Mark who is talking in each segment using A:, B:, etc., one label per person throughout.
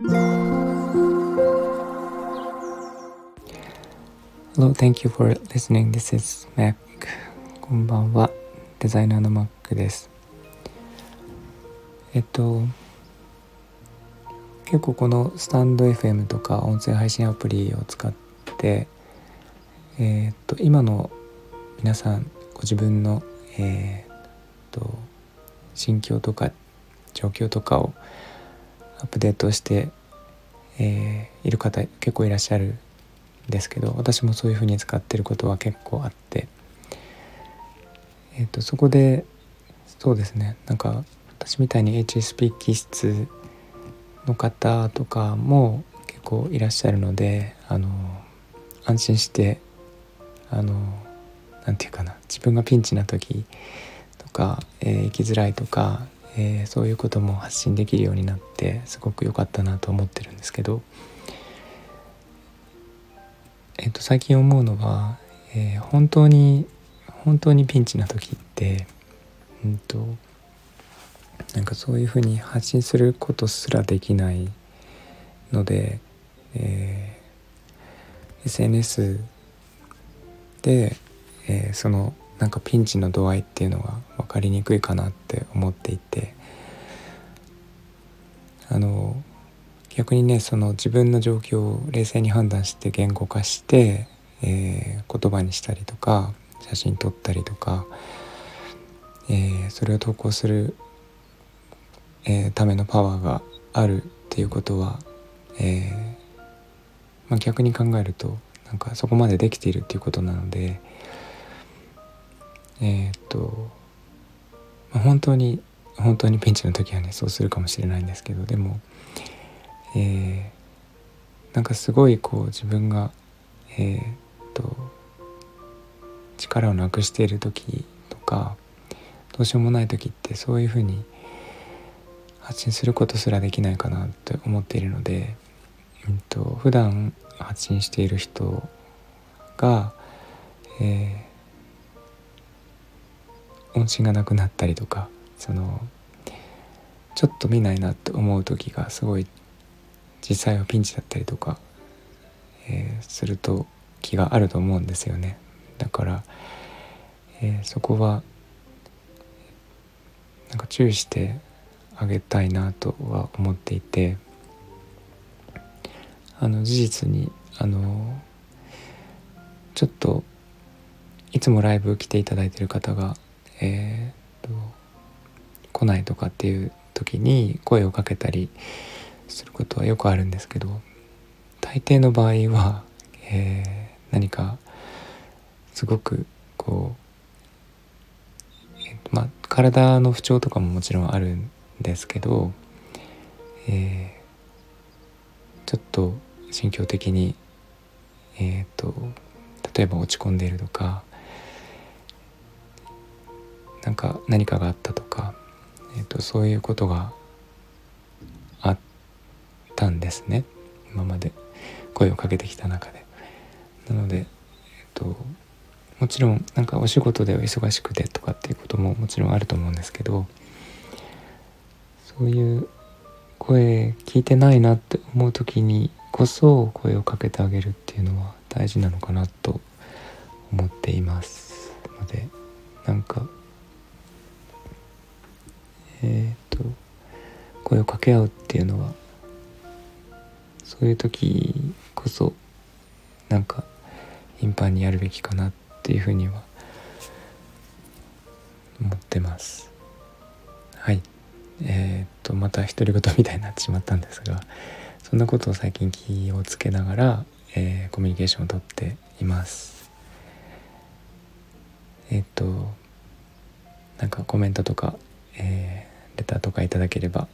A: Hello, thank you for listening. This is Mac. こんばんは。デザイナーの Mac です。えっと、結構このスタンド FM とか音声配信アプリを使って、えっと、今の皆さんご自分の、えー、っと心境とか状況とかをアップデートして、えー、いる方結構いらっしゃるんですけど私もそういうふうに使ってることは結構あって、えーと、そこでそうですねなんか私みたいに HSP 気質の方とかも結構いらっしゃるのであの安心してあのなんていうかな自分がピンチな時とか、えー、生きづらいとか、えー、そういうことも発信できるようになってすごく良かったなと思ってるんですけど。えっと、最近思うのは、えー、本当に本当にピンチな時って、うんと、なんかそういうふうに発信することすらできないので、えー、SNS で、えー、そのなんかピンチの度合いっていうのが分かりにくいかなって思っていてあの逆にねその自分の状況を冷静に判断して言語化して、えー、言葉にしたりとか写真撮ったりとか、えー、それを投稿する、えー、ためのパワーがあるっていうことは、えまあ、逆に考えるとなんかそこまでできているっていうことなのでえっと、本当に本当にピンチの時はねそうするかもしれないんですけどでもえー、なんかすごいこう自分がえー、っと力をなくしている時とかどうしようもない時ってそういうふうに発信することすらできないかなって思っているので、うんと、普段発信している人が、えー、音信がなくなったりとかそのちょっと見ないなって思う時がすごい実際はピンチだったりとか、えー、すると気があると思うんですよね。だから、えー、そこはなんか注意してあげたいなとは思っていてあの事実にあのちょっといつもライブ来ていただいてる方が、えーと来ないとかっていう時に声をかけたりすることはよくあるんですけど大抵の場合は、えー、何かすごくこう、えー、まあ体の不調とかももちろんあるんですけど、えー、ちょっと心境的にえっ、と例えば落ち込んでいるとかなんか何かがあったとか、えーとそういうことがあったんですね。今まで。声をかけてきた中で。なので、えっと、もちろんなんかお仕事で忙しくてとかっていうことももちろんあると思うんですけどそういう声聞いてないなって思う時にこそ声をかけてあげるっていうのは大事なのかなと思っています。ので声を掛け合うっていうのはそういう時こそなんか頻繁にやるべきかなっていうふうには思ってます。はい。えー、っとまた独り言みたいになってしまったんですがそんなことを最近気をつけながら、えー、コミュニケーションをとっています。えー、っとなんかコメントとか、えー、レターとかいただければ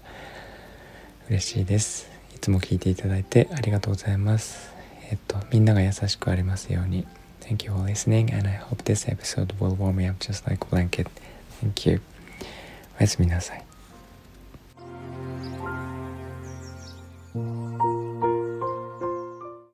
A: 嬉しいですつも聞いていただいてありがとうございます。えっと、みんなが優しくありますように。Thank you for listening and I hope this episode will warm me up just like a blanket. Thank you. おやすみなさい。